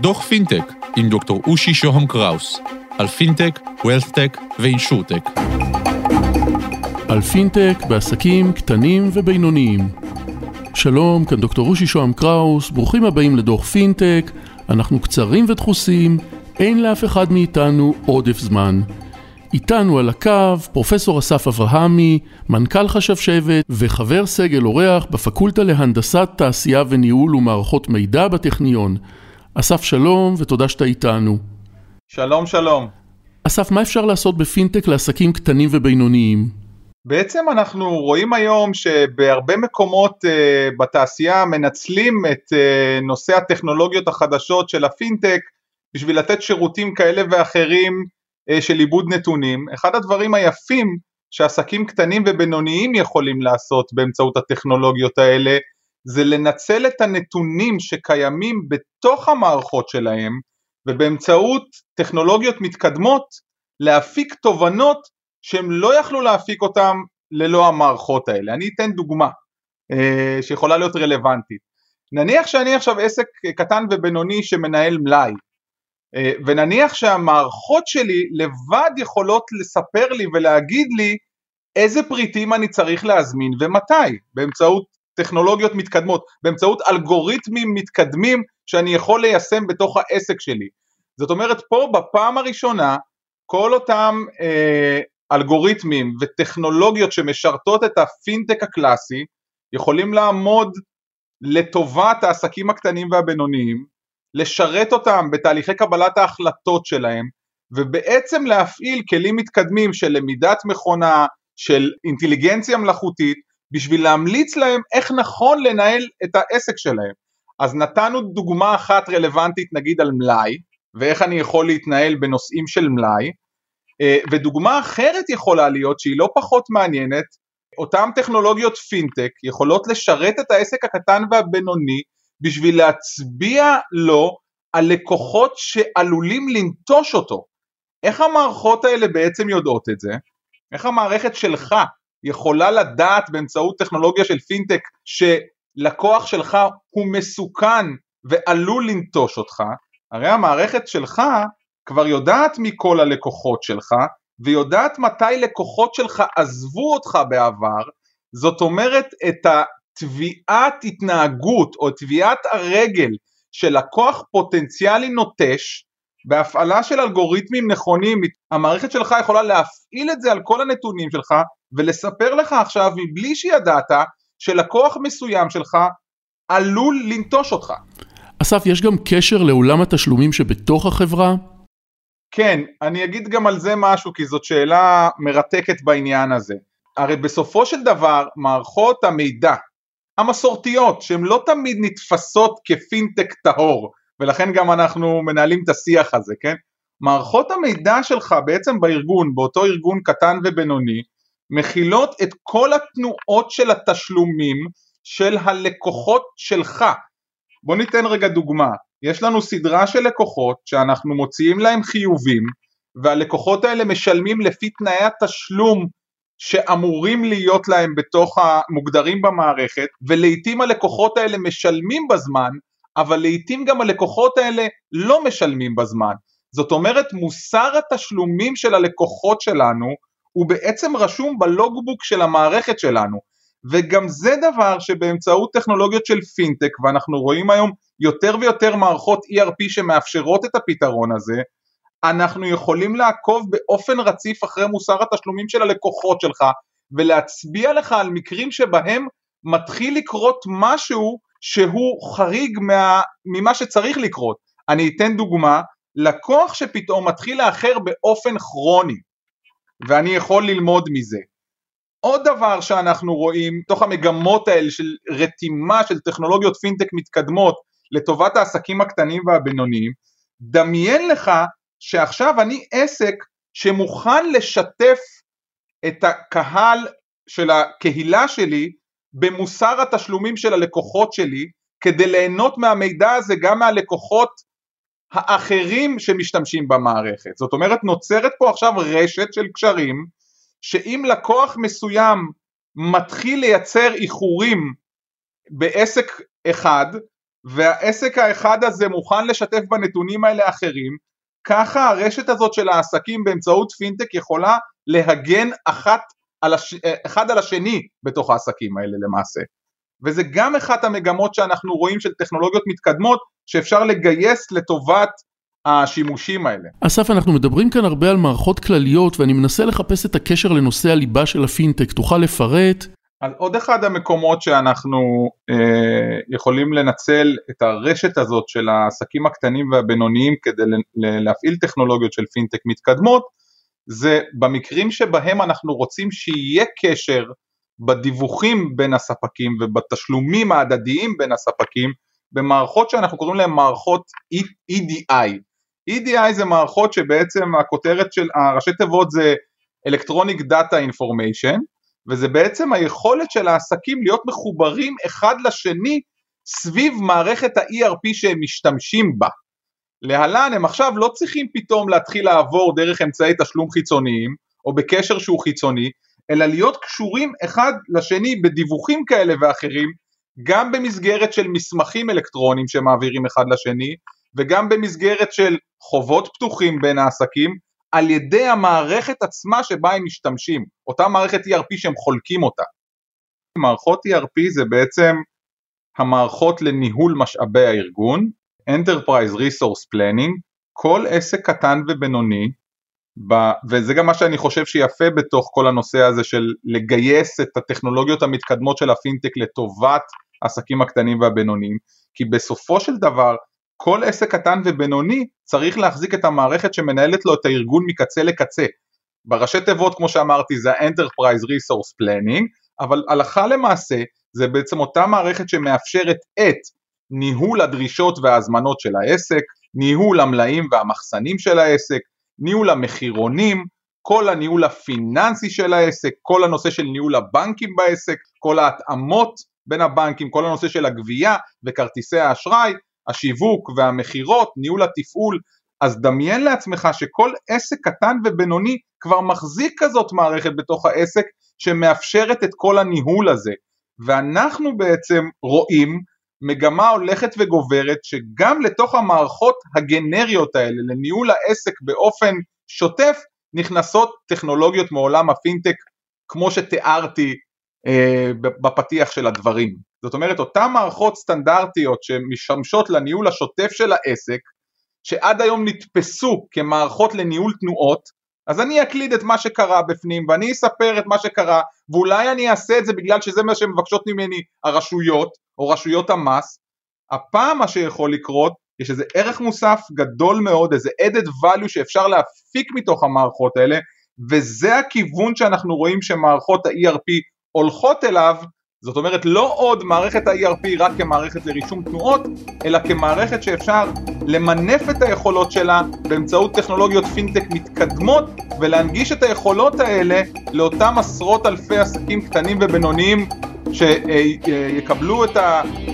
דוח פינטק עם דוקטור אושי שוהם קראוס על פינטק, wealthtech ו insurtech. על פינטק בעסקים קטנים ובינוניים. שלום, כאן דוקטור אושי שוהם קראוס, ברוכים הבאים לדוח פינטק, אנחנו קצרים ודחוסים, אין לאף אחד מאיתנו עודף זמן. איתנו על הקו פרופסור אסף אברהמי, מנכ"ל חשבשבת וחבר סגל אורח בפקולטה להנדסת תעשייה וניהול ומערכות מידע בטכניון. אסף שלום ותודה שאתה איתנו. שלום שלום. אסף, מה אפשר לעשות בפינטק לעסקים קטנים ובינוניים? בעצם אנחנו רואים היום שבהרבה מקומות uh, בתעשייה מנצלים את uh, נושא הטכנולוגיות החדשות של הפינטק בשביל לתת שירותים כאלה ואחרים של עיבוד נתונים. אחד הדברים היפים שעסקים קטנים ובינוניים יכולים לעשות באמצעות הטכנולוגיות האלה זה לנצל את הנתונים שקיימים בתוך המערכות שלהם ובאמצעות טכנולוגיות מתקדמות להפיק תובנות שהם לא יכלו להפיק אותם ללא המערכות האלה. אני אתן דוגמה אה, שיכולה להיות רלוונטית. נניח שאני עכשיו עסק קטן ובינוני שמנהל מלאי אה, ונניח שהמערכות שלי לבד יכולות לספר לי ולהגיד לי איזה פריטים אני צריך להזמין ומתי באמצעות טכנולוגיות מתקדמות, באמצעות אלגוריתמים מתקדמים שאני יכול ליישם בתוך העסק שלי. זאת אומרת פה בפעם הראשונה כל אותם אה, אלגוריתמים וטכנולוגיות שמשרתות את הפינטק הקלאסי יכולים לעמוד לטובת העסקים הקטנים והבינוניים, לשרת אותם בתהליכי קבלת ההחלטות שלהם ובעצם להפעיל כלים מתקדמים של למידת מכונה, של אינטליגנציה מלאכותית בשביל להמליץ להם איך נכון לנהל את העסק שלהם. אז נתנו דוגמה אחת רלוונטית נגיד על מלאי ואיך אני יכול להתנהל בנושאים של מלאי אה, ודוגמה אחרת יכולה להיות שהיא לא פחות מעניינת אותן טכנולוגיות פינטק יכולות לשרת את העסק הקטן והבינוני בשביל להצביע לו על לקוחות שעלולים לנטוש אותו. איך המערכות האלה בעצם יודעות את זה? איך המערכת שלך יכולה לדעת באמצעות טכנולוגיה של פינטק שלקוח שלך הוא מסוכן ועלול לנטוש אותך, הרי המערכת שלך כבר יודעת מכל הלקוחות שלך ויודעת מתי לקוחות שלך עזבו אותך בעבר, זאת אומרת את התביעת התנהגות או תביעת הרגל של לקוח פוטנציאלי נוטש בהפעלה של אלגוריתמים נכונים, המערכת שלך יכולה להפעיל את זה על כל הנתונים שלך ולספר לך עכשיו מבלי שידעת שלקוח מסוים שלך עלול לנטוש אותך. אסף, יש גם קשר לעולם התשלומים שבתוך החברה? כן, אני אגיד גם על זה משהו כי זאת שאלה מרתקת בעניין הזה. הרי בסופו של דבר מערכות המידע המסורתיות שהן לא תמיד נתפסות כפינטק טהור ולכן גם אנחנו מנהלים את השיח הזה, כן? מערכות המידע שלך בעצם בארגון, באותו ארגון קטן ובינוני, מכילות את כל התנועות של התשלומים של הלקוחות שלך. בוא ניתן רגע דוגמה, יש לנו סדרה של לקוחות שאנחנו מוציאים להם חיובים והלקוחות האלה משלמים לפי תנאי התשלום שאמורים להיות להם בתוך המוגדרים במערכת ולעיתים הלקוחות האלה משלמים בזמן אבל לעיתים גם הלקוחות האלה לא משלמים בזמן. זאת אומרת מוסר התשלומים של הלקוחות שלנו הוא בעצם רשום בלוגבוק של המערכת שלנו. וגם זה דבר שבאמצעות טכנולוגיות של פינטק ואנחנו רואים היום יותר ויותר מערכות ERP שמאפשרות את הפתרון הזה אנחנו יכולים לעקוב באופן רציף אחרי מוסר התשלומים של הלקוחות שלך ולהצביע לך על מקרים שבהם מתחיל לקרות משהו שהוא חריג מה, ממה שצריך לקרות. אני אתן דוגמה, לקוח שפתאום מתחיל לאחר באופן כרוני ואני יכול ללמוד מזה. עוד דבר שאנחנו רואים תוך המגמות האלה של רתימה של טכנולוגיות פינטק מתקדמות לטובת העסקים הקטנים והבינוניים, דמיין לך שעכשיו אני עסק שמוכן לשתף את הקהל של הקהילה שלי במוסר התשלומים של הלקוחות שלי כדי ליהנות מהמידע הזה גם מהלקוחות האחרים שמשתמשים במערכת. זאת אומרת נוצרת פה עכשיו רשת של קשרים שאם לקוח מסוים מתחיל לייצר איחורים בעסק אחד והעסק האחד הזה מוכן לשתף בנתונים האלה אחרים, ככה הרשת הזאת של העסקים באמצעות פינטק יכולה להגן אחת על הש... אחד על השני בתוך העסקים האלה למעשה. וזה גם אחת המגמות שאנחנו רואים של טכנולוגיות מתקדמות שאפשר לגייס לטובת השימושים האלה. אסף, אנחנו מדברים כאן הרבה על מערכות כלליות ואני מנסה לחפש את הקשר לנושא הליבה של הפינטק, תוכל לפרט? אז עוד אחד המקומות שאנחנו אה, יכולים לנצל את הרשת הזאת של העסקים הקטנים והבינוניים כדי להפעיל טכנולוגיות של פינטק מתקדמות, זה במקרים שבהם אנחנו רוצים שיהיה קשר בדיווחים בין הספקים ובתשלומים ההדדיים בין הספקים במערכות שאנחנו קוראים להן מערכות EDI. EDI זה מערכות שבעצם הכותרת של הראשי תיבות זה Electronic Data Information וזה בעצם היכולת של העסקים להיות מחוברים אחד לשני סביב מערכת ה-ERP שהם משתמשים בה. להלן הם עכשיו לא צריכים פתאום להתחיל לעבור דרך אמצעי תשלום חיצוניים או בקשר שהוא חיצוני, אלא להיות קשורים אחד לשני בדיווחים כאלה ואחרים, גם במסגרת של מסמכים אלקטרוניים שמעבירים אחד לשני, וגם במסגרת של חובות פתוחים בין העסקים, על ידי המערכת עצמה שבה הם משתמשים, אותה מערכת ERP שהם חולקים אותה. מערכות ERP זה בעצם המערכות לניהול משאבי הארגון, Enterprise Resource Planning, כל עסק קטן ובינוני, וזה גם מה שאני חושב שיפה בתוך כל הנושא הזה של לגייס את הטכנולוגיות המתקדמות של הפינטק לטובת העסקים הקטנים והבינוניים, כי בסופו של דבר כל עסק קטן ובינוני צריך להחזיק את המערכת שמנהלת לו את הארגון מקצה לקצה. בראשי תיבות כמו שאמרתי זה ה-Enterprise Resource Planning, אבל הלכה למעשה זה בעצם אותה מערכת שמאפשרת את ניהול הדרישות וההזמנות של העסק, ניהול המלאים והמחסנים של העסק, ניהול המחירונים, כל הניהול הפיננסי של העסק, כל הנושא של ניהול הבנקים בעסק, כל ההתאמות בין הבנקים, כל הנושא של הגבייה וכרטיסי האשראי, השיווק והמכירות, ניהול התפעול, אז דמיין לעצמך שכל עסק קטן ובינוני כבר מחזיק כזאת מערכת בתוך העסק שמאפשרת את כל הניהול הזה. ואנחנו בעצם רואים מגמה הולכת וגוברת שגם לתוך המערכות הגנריות האלה לניהול העסק באופן שוטף נכנסות טכנולוגיות מעולם הפינטק כמו שתיארתי בפתיח של הדברים. זאת אומרת אותן מערכות סטנדרטיות שמשמשות לניהול השוטף של העסק שעד היום נתפסו כמערכות לניהול תנועות אז אני אקליד את מה שקרה בפנים ואני אספר את מה שקרה ואולי אני אעשה את זה בגלל שזה מה שמבקשות ממני הרשויות או רשויות המס הפעם מה שיכול לקרות יש איזה ערך מוסף גדול מאוד, איזה added value שאפשר להפיק מתוך המערכות האלה וזה הכיוון שאנחנו רואים שמערכות ה-ERP הולכות אליו זאת אומרת לא עוד מערכת ה-ERP רק כמערכת לרישום תנועות, אלא כמערכת שאפשר למנף את היכולות שלה באמצעות טכנולוגיות פינטק מתקדמות ולהנגיש את היכולות האלה לאותם עשרות אלפי עסקים קטנים ובינוניים שיקבלו את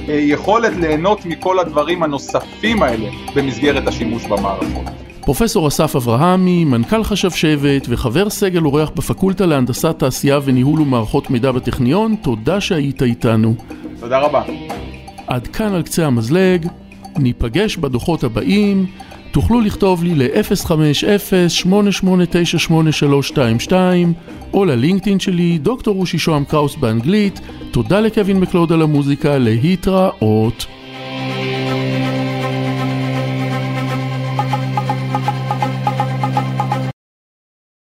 היכולת ליהנות מכל הדברים הנוספים האלה במסגרת השימוש במערכות. פרופסור אסף אברהמי, מנכ"ל חשב שבט וחבר סגל אורח בפקולטה להנדסת תעשייה וניהול ומערכות מידע בטכניון, תודה שהיית איתנו. תודה רבה. עד כאן על קצה המזלג, ניפגש בדוחות הבאים, תוכלו לכתוב לי ל-050-8898322 או ללינקדאין שלי, דוקטור רושי שוהם קראוס באנגלית, תודה לקווין מקלוד על המוזיקה, להתראות.